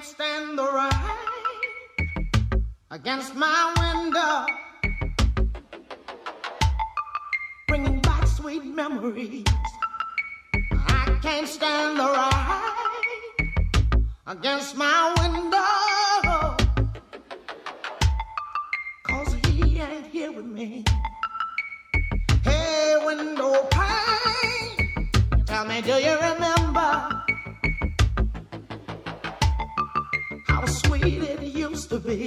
can't stand the rain against my window, bringing back sweet memories. I can't stand the rain against my window, cause he ain't here with me. Hey, window pane, tell me, do you remember? Sweet it used to be.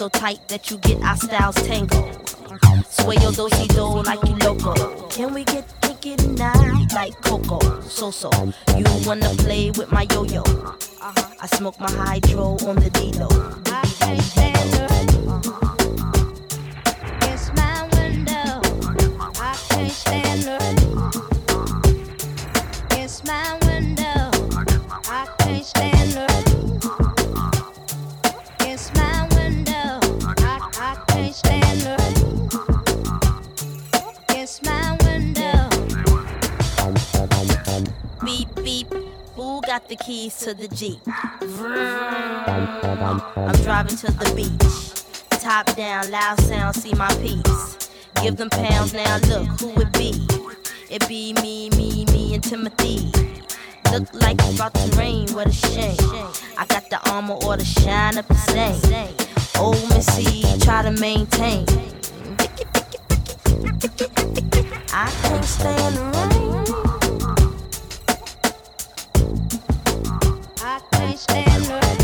So tight that you get our styles tangled. Sway your do do like you loco. Can we get kinky tonight like Coco? So so, you wanna play with my yo yo? I smoke my hydro on the D-Lo. The keys to the Jeep? I'm driving to the beach. Top down, loud sound, see my piece. Give them pounds now, look who it be. It be me, me, me, and Timothy. Look like it's about to rain, what a shame. I got the armor or the shine up the same. Old Missy, try to maintain. I can't stand the rain. Stand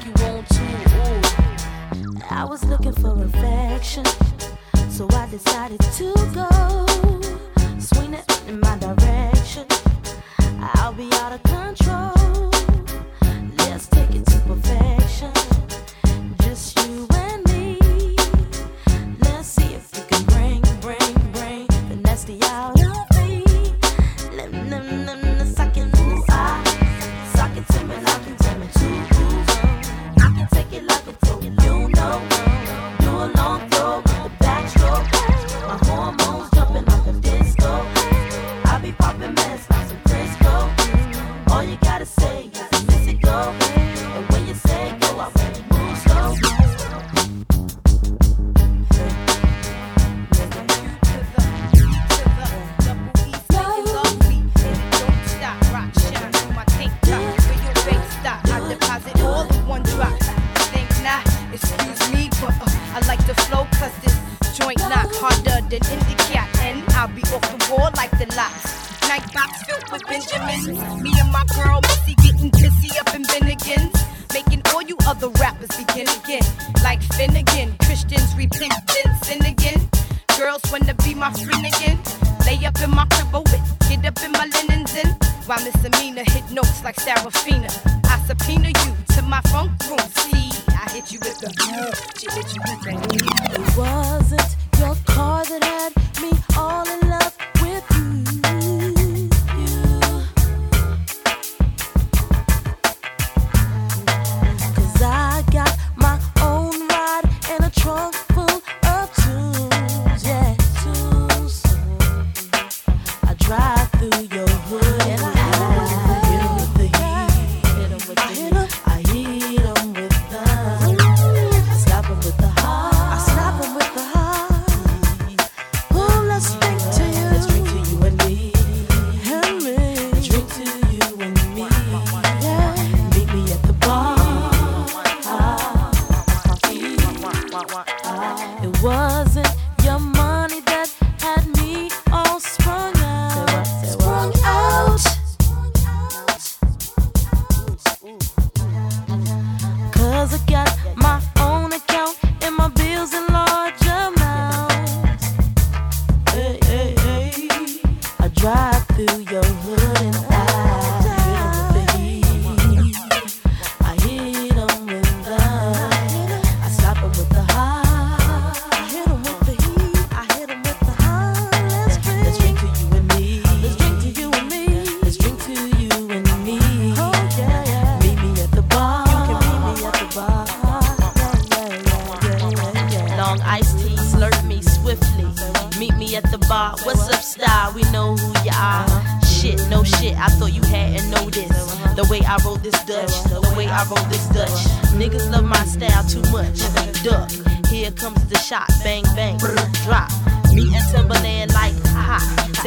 like you want to. Ooh. I was looking for affection, so I decided to go. Swing it in my direction. I'll be out of control. Let's take it to perfection.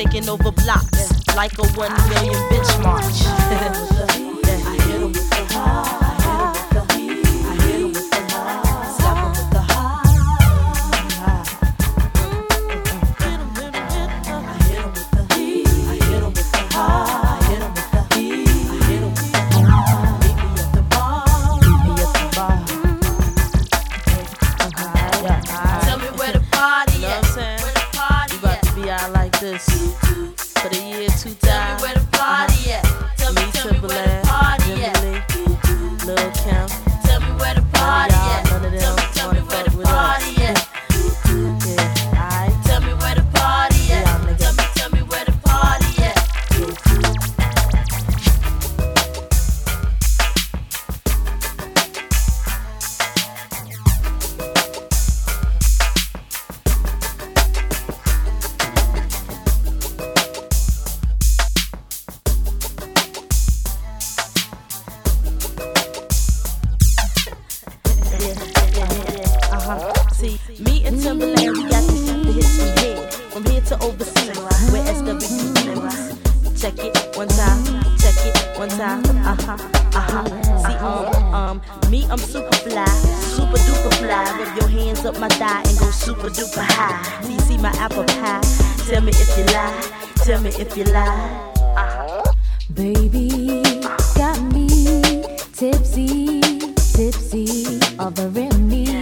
taking over blocks like a one million bitch march. of a remedy.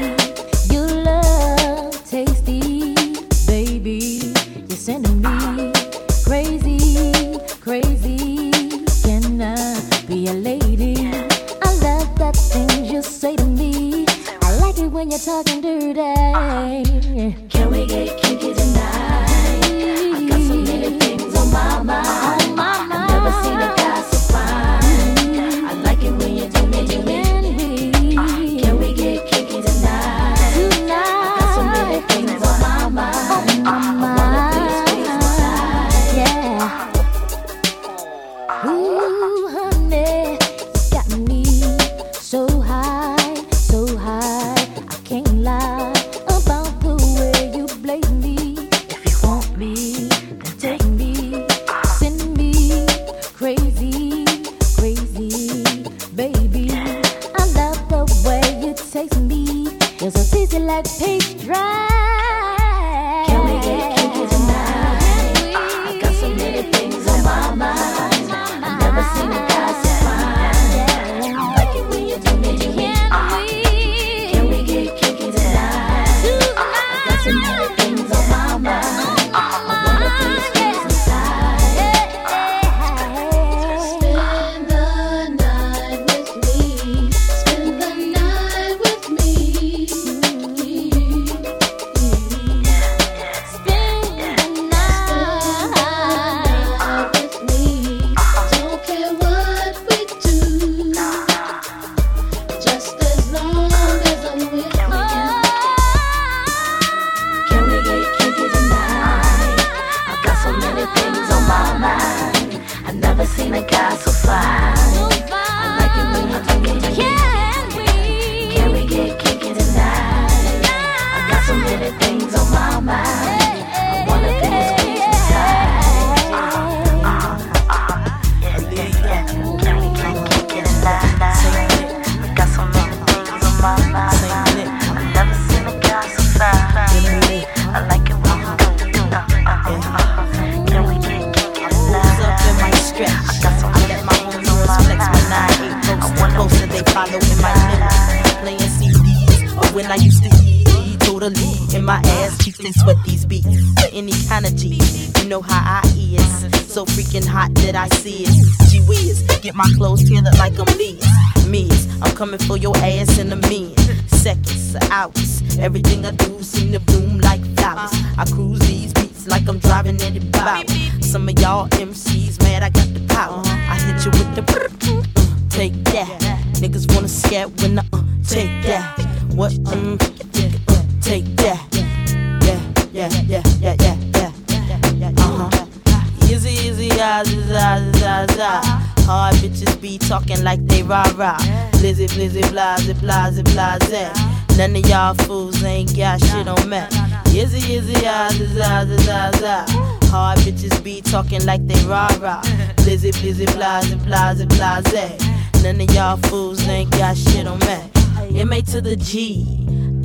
zaza zaza. Hard bitches be talking like they rah rah. Blizzy blizzy blase blase blase. None of y'all fools ain't got shit on me. MA to the G,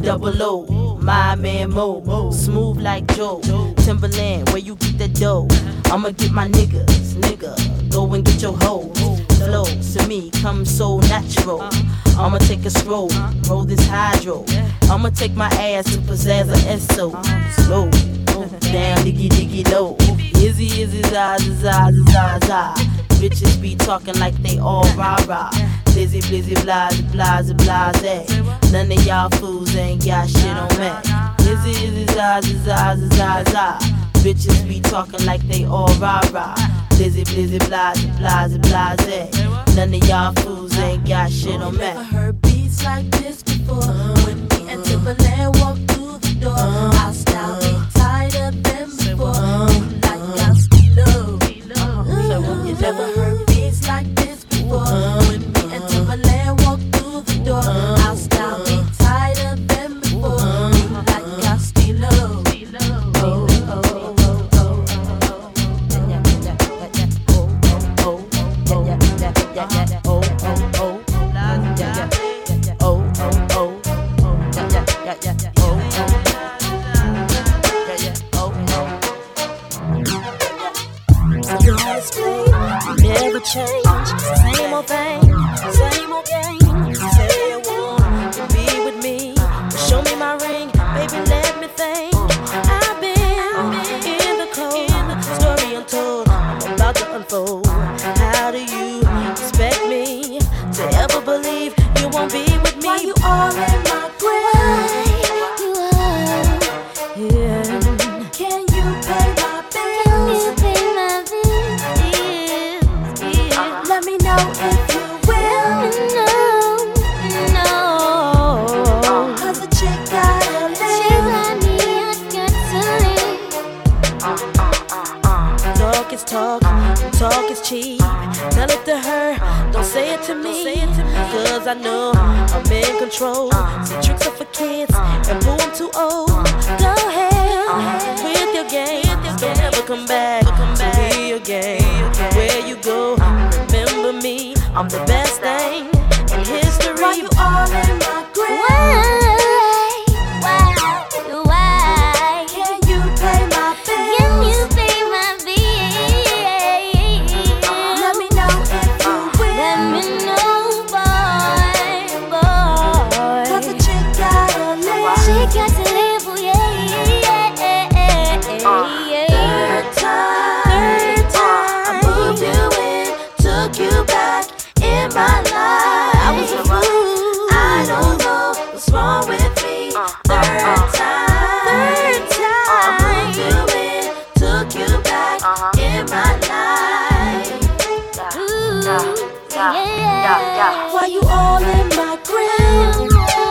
double O, my man Mo, smooth like Joe. Timbaland, where you get that dough? I'ma get my niggas, nigga. Go and get your hoes flow to me come so natural. I'ma take a stroll, roll this hydro. I'ma take my ass to possess a SO. Slow down, diggy diggy low. Izzy izzy his eyes, his eyes, his eyes, eyes. Bitches be talking like they all rah rah. Blizzy, blizzy, blase, blase, blase. Eh. None of y'all fools ain't got shit on me. Izzy izzy his eyes, his eyes, his eyes, eyes. Bitches be talking like they all rah rah. Blizzy, blizzy, blase, blase, blase. Eh. None of y'all fools ain't got shit on me. I heard beats like this before. When me and Timbaland walked through door. I'll style be tighter than before. yeah, yeah, yeah. Why you all in my grill?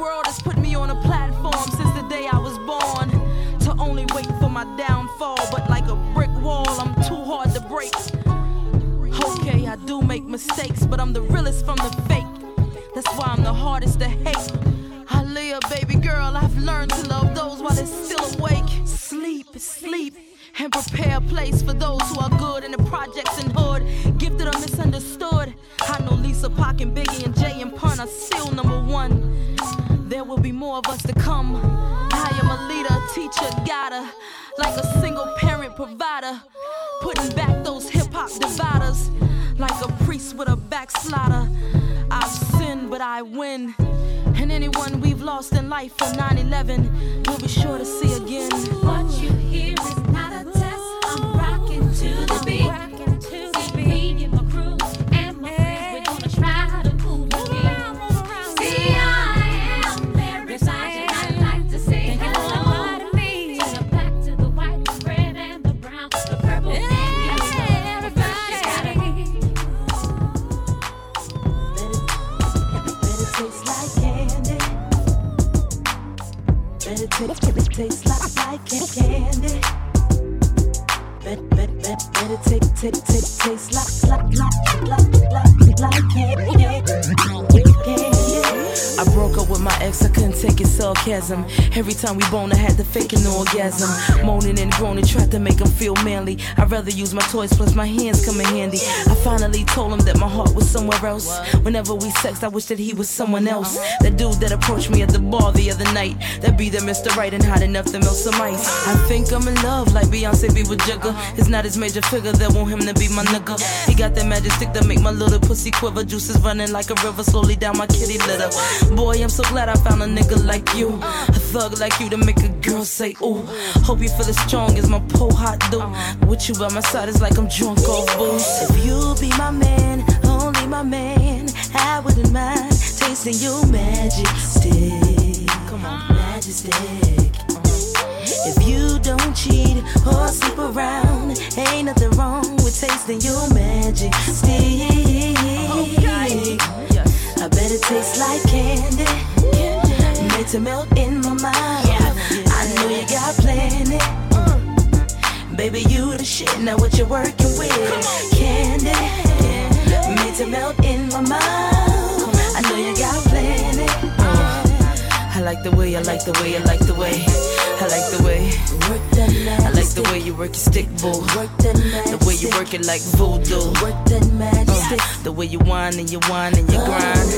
World has put me on a platform since the day I was born. To only wait for my downfall, but like a brick wall, I'm too hard to break. Okay, I do make mistakes, but I'm the realest from the fake. That's why I'm the hardest to hate. Aaliyah, baby girl, I've learned to love those while they're still awake. Sleep, sleep, and prepare a place for those who are good in the projects and hood. Gifted or misunderstood. I know Lisa, Pac, and Biggie, and Jay and Pun are still number one. More of us to come. I am a leader, teacher, guider, like a single parent provider. Putting back those hip hop dividers, like a priest with a backslider. I've sinned, but I win. And anyone we've lost in life for 9 11, we'll be sure to see again. What you hear is not a test. I'm rocking to the beat. Better taste, better taste like, like candy. Bet, bet, bet, better take, take, take, taste like, like, like, like, like. Candy. I broke up with my ex, I couldn't take his sarcasm. Every time we bone, I had to fake an orgasm. Moaning and groaning, tried to make him feel manly. I'd rather use my toys, plus my hands come in handy. I finally told him that my heart was somewhere else. Whenever we sexed, I wish that he was someone else. That dude that approached me at the bar the other night, that be the Mr. Right and hot enough to melt some ice. I think I'm in love, like Beyonce be with Jigga. It's not his major figure that want him to be my nigga. He got that magic stick that make my little pussy quiver. Juices running like a river slowly down my kitty litter. Boy, I'm so glad I found a nigga like you. A thug like you to make a girl say, ooh. Hope you feel as strong as my pole hot do. With you by my side, it's like I'm drunk off booze. If you be my man, only my man, I wouldn't mind tasting your magic stick. Come on, magic stick. If you don't cheat or sleep around, ain't nothing wrong with tasting your magic stick. I bet it tastes like candy, made to melt in my mouth. I know you got plenty. Baby, you the shit. Now what you working with? Candy, made to melt in my mouth. I know you got plenty. I like the way, I like the way, I like the way. I like the way. I like the way you work your stick, boo. The way you work it like voodoo. Magic. The way you whine and you whine and you grind.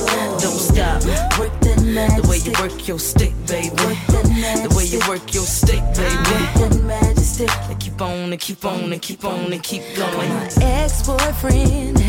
Don't stop. The way you work your stick, baby. The way you work your stick, baby. And keep on and keep on and keep on and keep going. Ex-boyfriend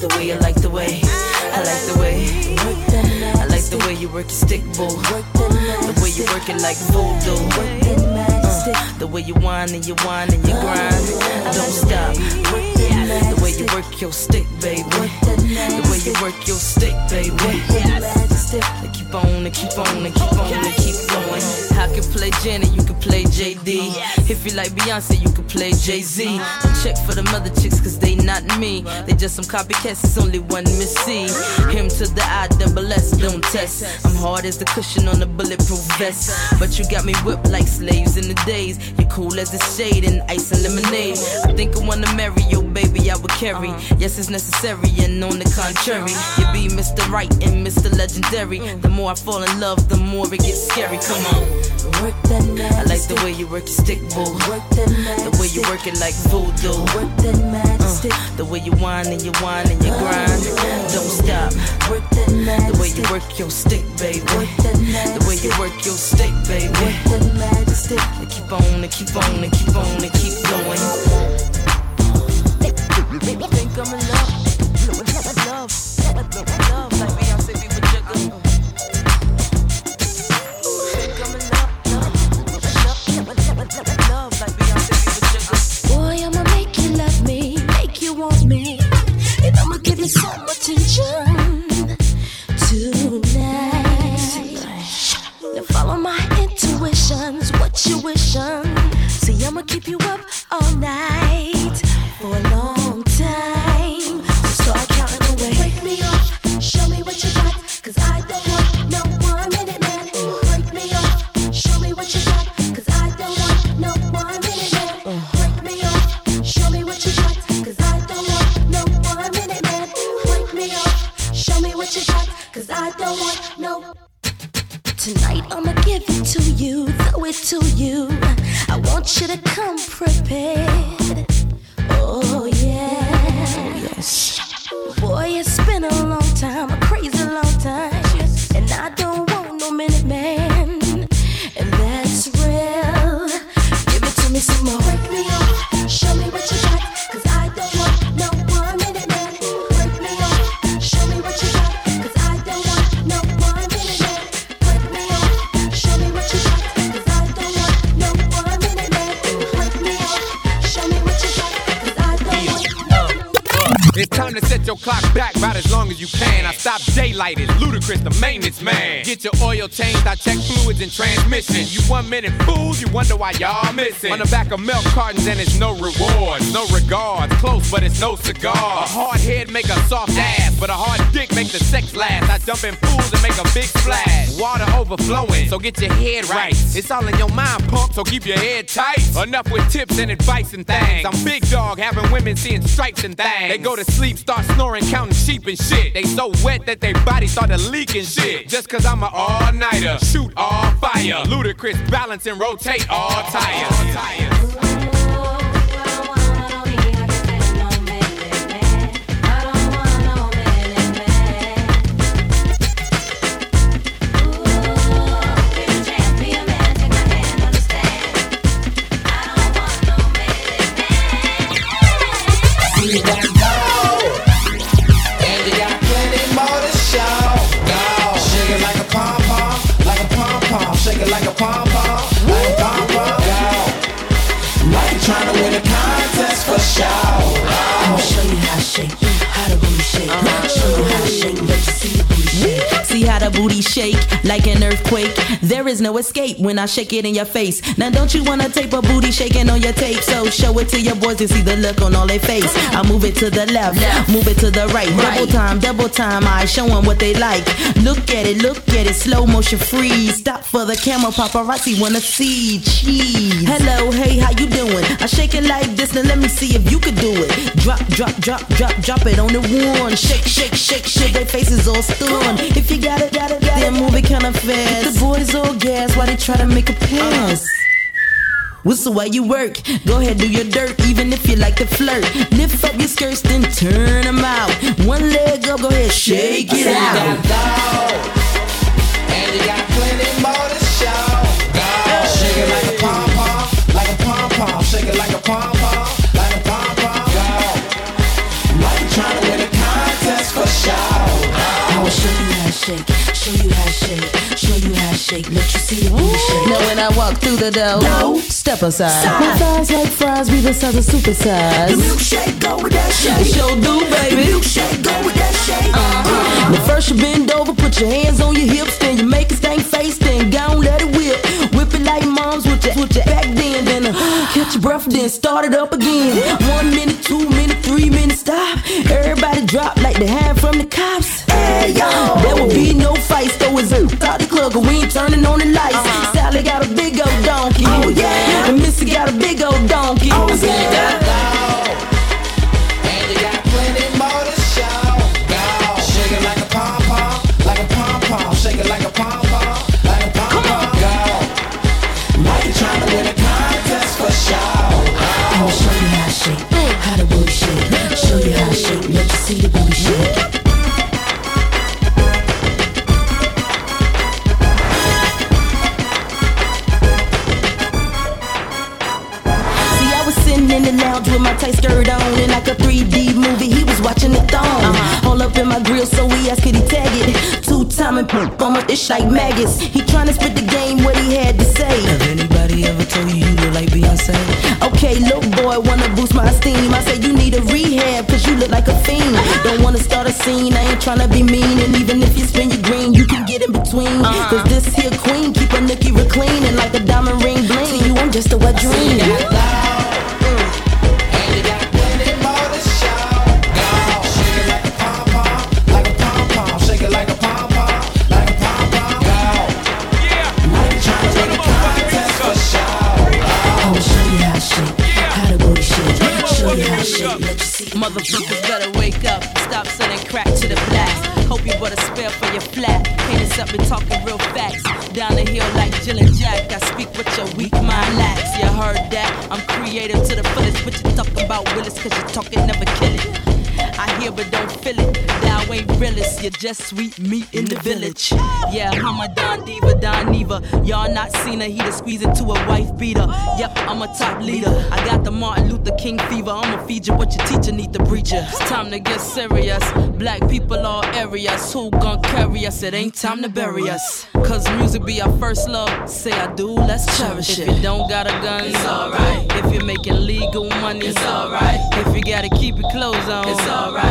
the way, I like the way, I like the way. I like the way. You work your stick, boo. The way you work it like voodoo. Stick. The way you whine and you whine and you grind. Don't stop. The way you work your stick, baby. The way you work your stick, baby. That. And keep on and keep on and keep on and keep going. I can play Janet, you can play JD. If you like Beyonce, you can play Jay Z. Don't check for them other chicks, cause they not me. They just some copycats, it's only one Miss C. Him to the I, double S, don't test. I'm hard as the cushion on the bulletproof vest. But you got me whipped like slaves in the days. You're cool as the shade in ice and lemonade. I think I wanna marry you, baby, I would carry. Yes, it's necessary, and on the contrary, you be Mr. Right and Mr. Legendary. The more I fall in love, the more it gets scary. Come on. Work that I like the way you work your stick, boo. Work that The way you work it like voodoo. Work that stick. The way you whine and you whine and you grind. Don't stop. Work that The way you work your stick, baby. Work that The way you work your stick, baby. Work that stick. And keep on and keep on and keep on and keep going. I think I'm in love? Love like Beyonce be It's time to set your clock back about as long as you can. I stop daylight, it's Ludacris, the maintenance man. Get your oil changed, I check fluids and transmission. You one minute fools, you wonder why y'all missing. On the back of milk cartons and it's no rewards, no regards. Close, but it's no cigar. A hard head make a soft ass, but a hard dick make the sex last. I jump in pools and make a big splash. Water overflowing, so get your head right. It's all in your mind, pump, so keep your head tight. Enough with tips and advice and things. I'm big dog, having women seeing stripes and things. They go to sleep, start snoring, counting sheep and shit. They so wet that their body started leaking shit. Just cause I'm an all-nighter, shoot all fire. Ludacris balance and rotate all tires. You shake. See how the booty shake like an earthquake. There is no escape when I shake it in your face. Now don't you wanna tape a booty shaking on your tape? So show it to your boys to see the look on all their face. I move it to the left, move it to the right. Double time, double time. I show 'em what they like. Look at it, look at it, slow motion freeze. Stop for the camera, paparazzi wanna see. Cheese. Hello, hey, how you doing? I shake it like this, now let me see if you could do it. Drop, drop, drop, drop, drop it on the one. Shake, shake, shake, shake. Their faces all stunned. If you got it, got it, got it, then move it kinda fast. The boys all gas why they try to make a pass. Whistle while you work. Go ahead, do your dirt, even if you like to flirt. Lift up your skirts, then turn them out. One leg up, go ahead, shake it You out. got and you got plenty more pom pom, like a pom pom. Go, like trying to win a contest for show. I'ma show you how to shake, show you how to shake, show you how to shake, let you see the booty shake. Now when I walk through the door, step aside. My thighs like fries, be the size of super size. milkshake go with that shake. It sure do, baby. Milkshake go with that shake. Uh-huh. But first you bend over, put your hands on your hips, then you make a stank face, then go and let it whip. Whip it like moms with your, catch your breath, then start it up again. One minute, two minute, three minutes, stop. Everybody drop like they hide from the cops. Hey, yo. There will be no fights, though it's a out the club, 'cause we ain't turning on the lights. Uh-huh. Sally got a big old donkey. Oh, yeah. And Missy got a big old donkey. Oh, And let you with my tight skirt on. And like a 3D movie, he was watching the thong. Uh-huh. All up in my grill, so we asked could he tag it. Two time and pump on my ish like maggots. He tryna spit the game, what he had to say. Have anybody ever told you you look like Beyonce? Okay, little boy, wanna boost my esteem. I say you need a rehab, cause you look like a fiend. Uh-huh. Don't wanna start a scene, I ain't tryna be mean. And even if you spin your green, you can get in between. Uh-huh. Cause this here queen keep a nookie real. And like a diamond ring bling, to you I'm just a wet dream. Motherfuckers better wake up. Stop selling crack to the blacks. Hope you bought a spare for your flat. Can't accept me talking real facts. Down the hill like Jill and Jack. I speak what your weak mind lacks. You heard that? I'm creative to the fullest. What you talking about, Willis? Cause you talking never kill it. I hear but don't feel it. Thou ain't realist. You're just sweet meat in the village. Yeah, I'm a Don Diva, Don Neva. Y'all not seen her. He to squeeze into a wife beater. Yep, I'm a top leader. I got the Martin Luther King fever. I'ma feed you what your teacher need to preach you. It's time to get serious. Black people all areas. Who gon' carry us? It ain't time to bury us. Cause music be our first love. Say I do, let's cherish it. If you don't got a gun, it's alright. If you're making legal money, it's alright. If you gotta keep your clothes on, it's alright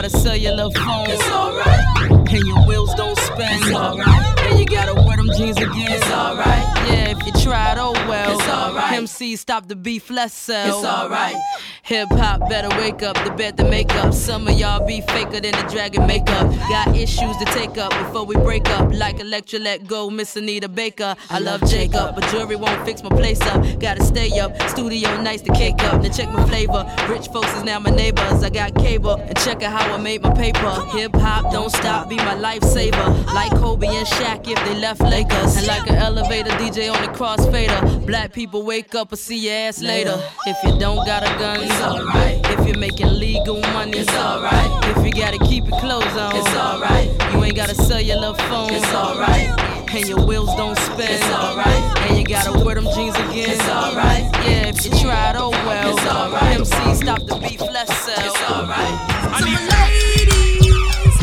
got a cellular phone. It's alright. And your wheels don't spin. It's alright. And you got a jeans again, it's alright. Yeah, if you tried, oh well. It's alright. MC stop the beef, let's sell. It's alright. Hip hop better wake up, the bed to make up. Some of y'all be faker than the dragon makeup. Got issues to take up before we break up. Like Electra let go, Miss Anita Baker. I love Jacob, but jewelry won't fix my place up. Gotta stay up, studio nights to cake up. Now check my flavor. Rich folks is now my neighbors. I got cable and check out how I made my paper. Hip hop don't stop, be my lifesaver. Like Kobe and Shaq if they left Lakers. And like an elevator DJ on the crossfader. Black people wake up and see your ass later. If you don't got a gun, it's alright. If you're making legal money, it's alright. If you gotta keep your clothes on, it's alright. You ain't gotta sell your little phone, it's alright. And your wheels don't spin, it's alright. And you gotta wear them jeans again, it's alright. Yeah, if you tried, oh well. It's alright. MC, stop the beef, let's sell. It's alright. To my ladies,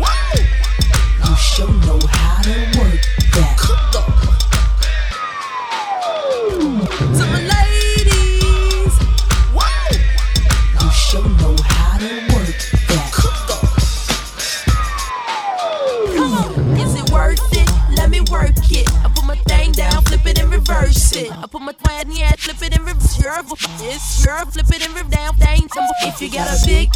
whoa, You sure know how reverse it. I put my plan, yeah, flip it and reverse it. It's your flip it and reverse down thing. If you got a big,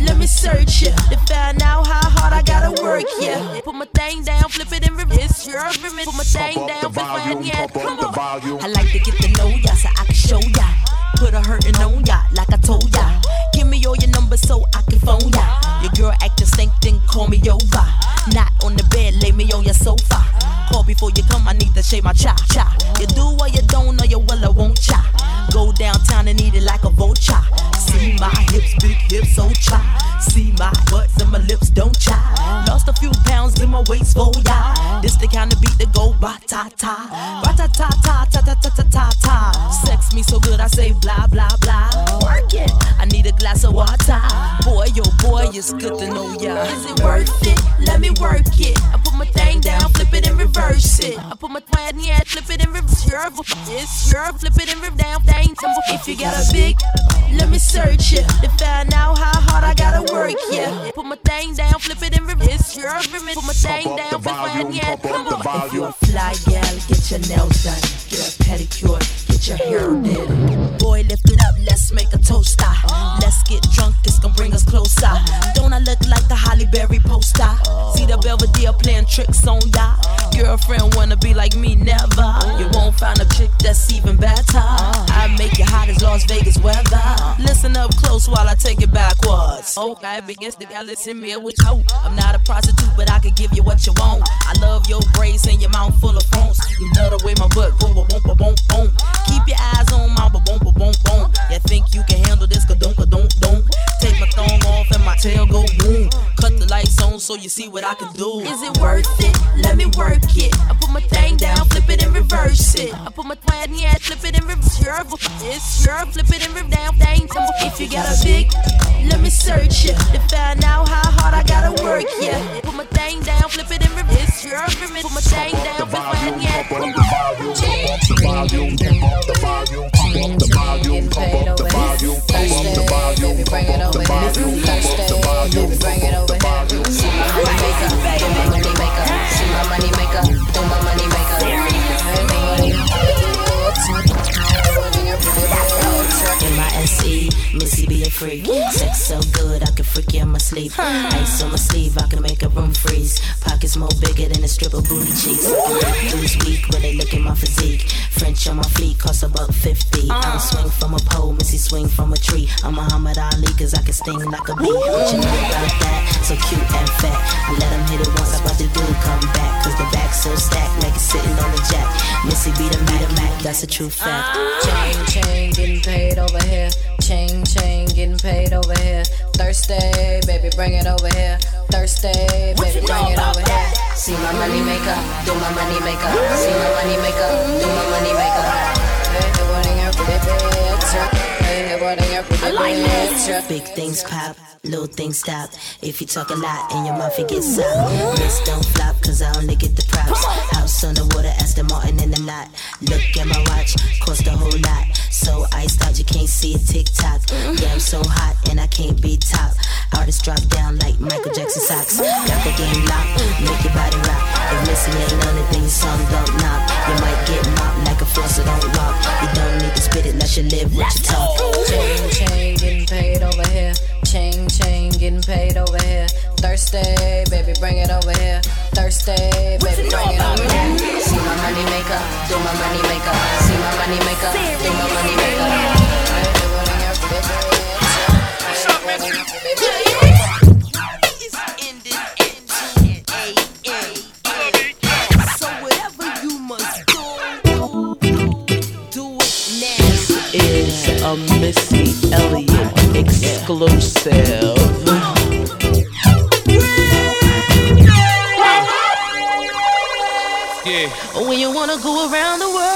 let me search it to find out how hard I gotta work. Yeah, put my thing down, flip it and reverse. It's your put my thing down, flip it, yeah. Come on. I like to get to know ya so I can show ta ta, ta ta ta ta ta ta ta. Sex me so good, I say blah blah blah. Work it. I need a glass of water. Boy, yo, boy, it's good to know ya. Is it worth it? Let me work it. I put my thing down, flip it and reverse it. I put my plan, yeah, flip it and reverse it. It's your flip it and reverse down thing. If you got a big, let me search it to find out how hard I gotta work. Yeah, put my thing down, flip it and reverse. It's your put my thing down, flip it, yeah. Come on. If you a gal, get your nails done, get a pedicure, get your hair did. Boy, lift it up, let's make a toaster. Ah. Let's get drunk, it's gonna bring us closer. Don't I look like the Halle Berry poster? See the Belvedere playing tricks on ya. Girlfriend wanna be like me, never. You won't find a chick that's even better. I make you hot as Las Vegas weather. Listen up close while I take it backwards. Okay, begins to got listen me with you. I'm not a prostitute, but I can give you what you want. I love your braids and your mouth full of phones. You love the way my butt boom, boom, boom, boom, boom. Keep your eyes on my boom, boom, boom, boom. You think you can handle this? Ka-dunk, ka-dunk, dunk. Take my thong off and my tail go boom. Cut the lights on so you see what I can do. Is it worth it? Let me work it it. I put my twine here, flip it and reverse. Sure, it's your flip it and reverse down things. If you got a big, let me search it to find out how hard I gotta work. Yeah, put my thing down, flip it and reverse. Sure, put my thing down, flip up the volume. Everything up the volume. bring up the volume. Freak. Sex so good, I can freak you in my sleep. Ice on my sleeve, I can make a room freeze. Pockets more bigger than a strip of booty cheeks. I can make dudes weak when they look at my physique. French on my fleet cost about 50. Uh. I don't swing from a pole, Missy swing from a tree. I'm Muhammad Ali, cause I can sting like a bee. What you know about that? So cute and fat. I let him hit it once, I watch the dude come back. Cause the back's so stacked, like it's sitting on the jack. Missy be the Mac, that's a true fact. Chain, chain, getting paid over here. Chain, chain, getting paid over here. Thursday, baby, bring it over here. Thursday, baby, bring it over here. See my money maker, do my money maker. See my money maker, do my money maker. Hey, the wedding every bitch. Hey, the wedding every bitch. Big things pop, little things stop. If you talk a lot and your mouth it gets soft. Wrist don't flop, cause I only get the props. House on the water, Aston Martin in the lot. Look at my watch, cost a whole lot. So iced out, you can't see a tick tock. Yeah, I'm so hot and I can't be top. Artists drop down like Michael Jackson socks. Got the game locked, make your body rock. If missing ain't none of these songs don't knock. You might get mopped like a floor, so don't walk. You don't need to spit it, let you live what you talk. Chain, chain, getting paid over here. Chain, chain, getting paid over here. Thursday, baby, bring it over here. Thursday, baby, bring it over here. See my money maker, do my money maker. See my money maker, do my money maker. Hey, the wedding every Go around the world,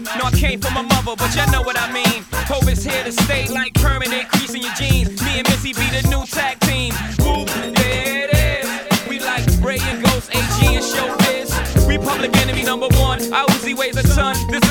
gutter. No, I came from my mother, but y'all know what I mean. COVID's here to stay like permanent crease in your jeans. Me and Missy be the new tag team. Whoop, yeah, it is. We like Ray and Ghost, AG and Showbiz. We public enemy number one. I Uzi weighs a ton. This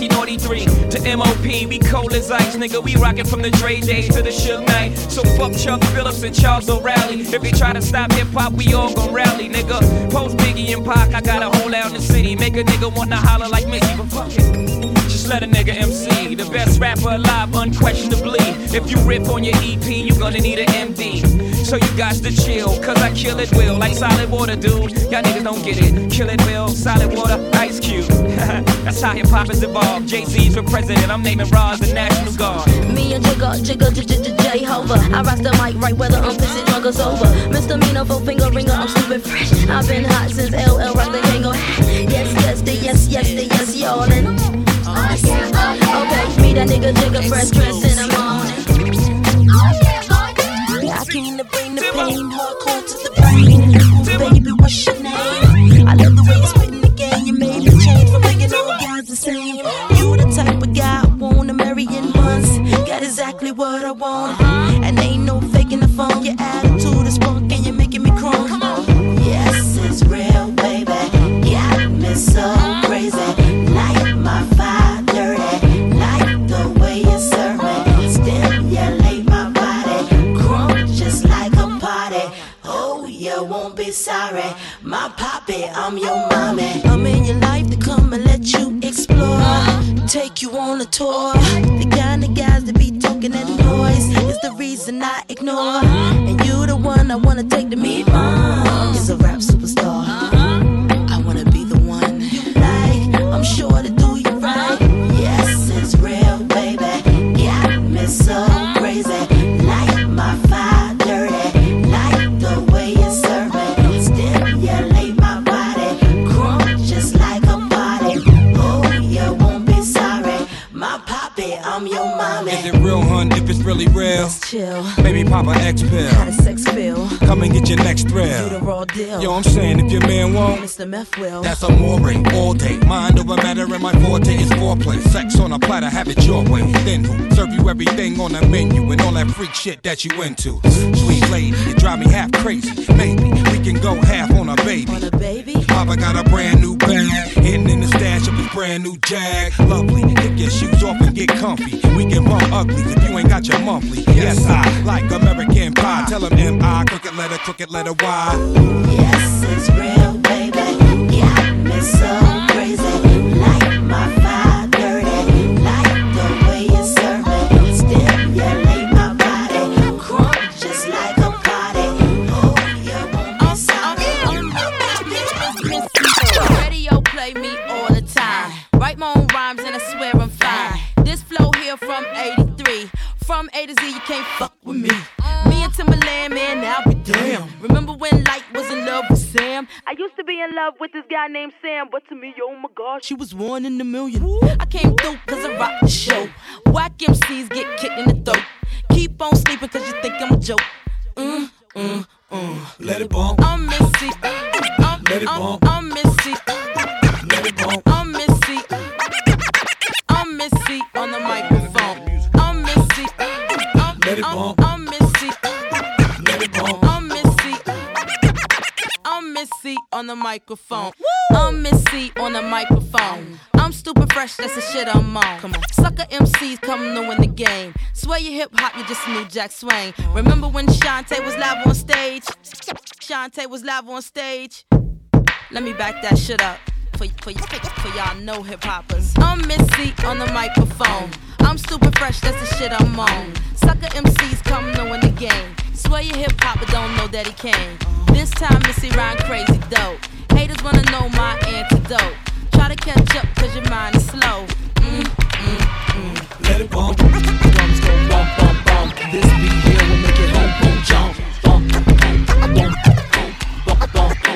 1993 to MOP. We cold as ice, nigga. We rockin' from the Dre days to the Suge night. So fuck Chuck Phillips and Charles O'Reilly. If they try to stop hip hop, we all gon' rally, nigga. Post Biggie and Pac, I got a hole out in the city. Make a nigga wanna holler like me. but fuck it. Just let a nigga MC, the best rapper alive, unquestionably. If you rip on your EP, you gonna need an MD. So you got to chill, cause I kill it will, like solid water, dude. Y'all niggas don't get it. Kill it will, solid water, ice cube. That's how hip hop is evolved. Jay-Z's for president, I'm naming Roz the National Guard. Me and Jigga, Jigga, Jehovah. I rock the mic right whether I'm pissy, drunk or sober. Misdemeanor, four finger ringer, I'm stupid fresh. I've been hot since LL rock the Kangol. Yes, yes, the yes, yes, the yes, y'all. And okay, me that nigga Jigga, fresh dress in the morning. I came to bring the pain, hardcore to the brain. Baby, what's your name? I love the way you spitting exactly what I want, and ain't no faking the phone. Your attitude everything on the menu and all that freak shit that you into? Sweet lady, you drive me half crazy. Maybe we can go half on a baby. On a baby? Papa got a brand new bag, hidden in the stash of his brand new Jag. Lovely, take your shoes off and get comfy. We can bump ugly if you ain't got your monthly. Yes, I like American pie. Tell him M.I. Crooked letter, crooked letter Y. Yes, you can't fuck with me. Me and Timbaland, man, now we damn. Remember when Light was in love with Sam? I used to be in love with this guy named Sam, but to me, oh my god, she was one in a million. I came through cause I rocked the show. Whack MCs get kicked in the throat. Keep on sleeping cause you think I'm a joke. Mm, mm, mm. Let it bump. I'm Missy. I'm, Let it I'm, bump. I'm Missy. On the microphone. I'm Missy on the microphone. I'm stupid fresh, that's the shit I'm on. Come on. Sucker MCs come new in the game. Swear you hip hop, you just a new Jack Swain. Remember when Shantae was live on stage? Shantae was live on stage. Let me back that shit up. For, for, for y'all know hip hoppers. I'm Missy on the microphone. I'm super fresh, that's the shit I'm on. Sucker MCs come new in the game. Swear you hip hop, but don't know that he came. This time Missy rhyme crazy dope. Haters wanna know my antidote. Try to catch up cause your mind is slow. Mm, mm, mm. Let it bump. Drums go bump, bump, bump. This beat here will make it boom, boom, jump. Bump, bump, bump, bump, bump, bump.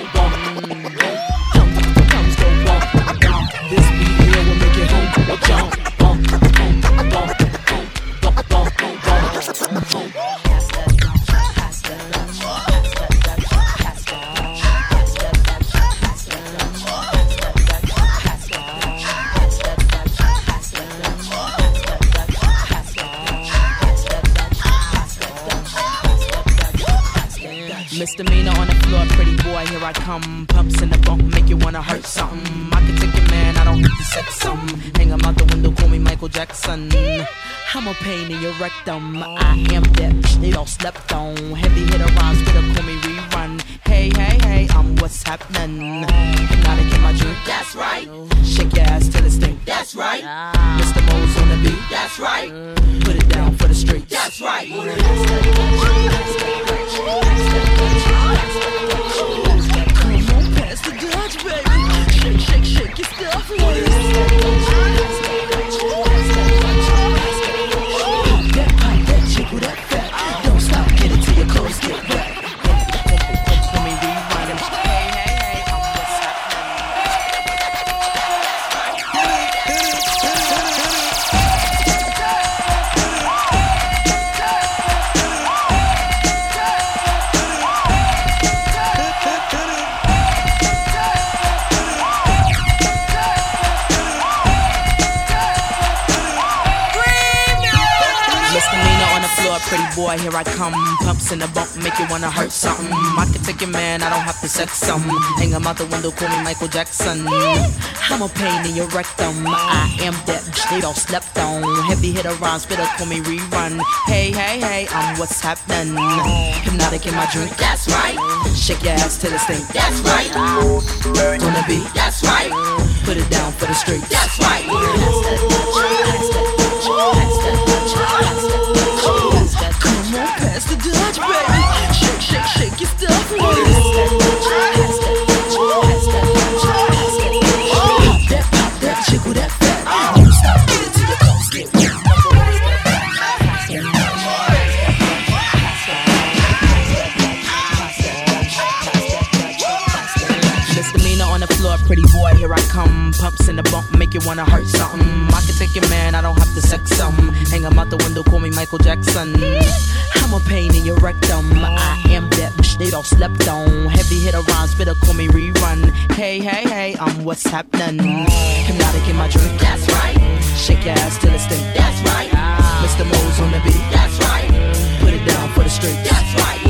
I'm a pain in your rectum. I am that bitch they all slept on. Heavy hitter rhymes, better call me rerun. Hey, hey, hey, I'm what's happening. Hypnotic in my drink, that's right. Shake your ass till it stink, that's right. Ah. Mr. Mo's on the beat, that's right. Put it down for the streets, that's right. Come on, pass the Dutch, baby. Shake, shake, shake your stuff. Here I come. Pumps in the bump, make you wanna hurt something. I can take your man, I don't have to sex some. Hang 'em out the window, call me Michael Jackson. I'm a pain in your rectum. I am that bitch they all slept on. Heavy hitter rhymes, better call me rerun. Hey, hey, hey, I'm what's happening. Hypnotic in my drink, that's right. Shake your ass till it stink, that's right. The beat, that's right. Put it down for the street, that's right. Pass the Dutch, baby. Shake, shake, shake your stuff. On the floor, pretty boy, here I come. Pumps in the bump, you wanna hurt something. I can take your man, I don't have to sex some. Hang 'em out the window, call me Michael Jackson. I'm a pain in your rectum. I am that bitch they all slept on. Heavy hitter rhymes, better call me rerun. Hey, hey, hey, I'm what's happening. Hypnotic in my drink, that's right. Shake your ass till it stink, that's right. Mr. Mo's on the beat, that's right. Put it down for the street, that's right.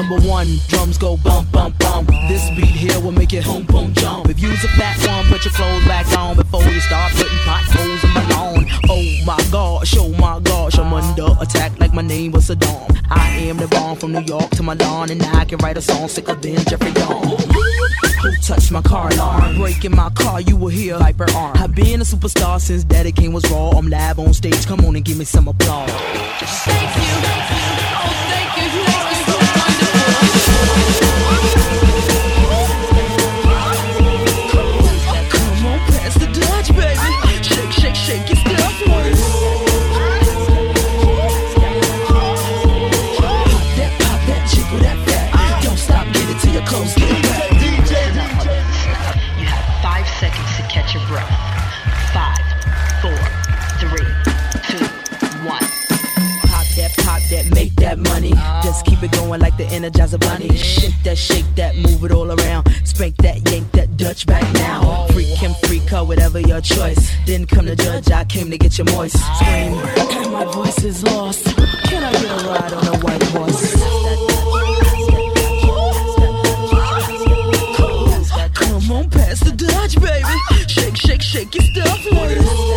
Number one, drums go bump, bump, bump. This beat here will make you boom, boom, jump. If you's a fat one, put your clothes back on before you start putting potholes in my lawn. Oh my gosh, oh my gosh, I'm under attack like my name was Saddam. I am the bomb from New York to Milan, and I can write a song sicker than Jeffrey Dawn. Who touched my car alarm? Breaking my car, you will hear hyper arm. I've been a superstar since Daddy Kane was raw. I'm live on stage, come on and give me some applause. Thank you. Thank. You Thank you. The Energizer Bunny. Shake that, shake that, move it all around. Spank that, yank that Dutch back now. Freak him, freak her, whatever your choice. Didn't come to judge, I came to get you moist. Scream, my voice is lost. Can I get a ride on a white horse? Come on, pass the Dutch, baby. Shake, shake, shake your stuff for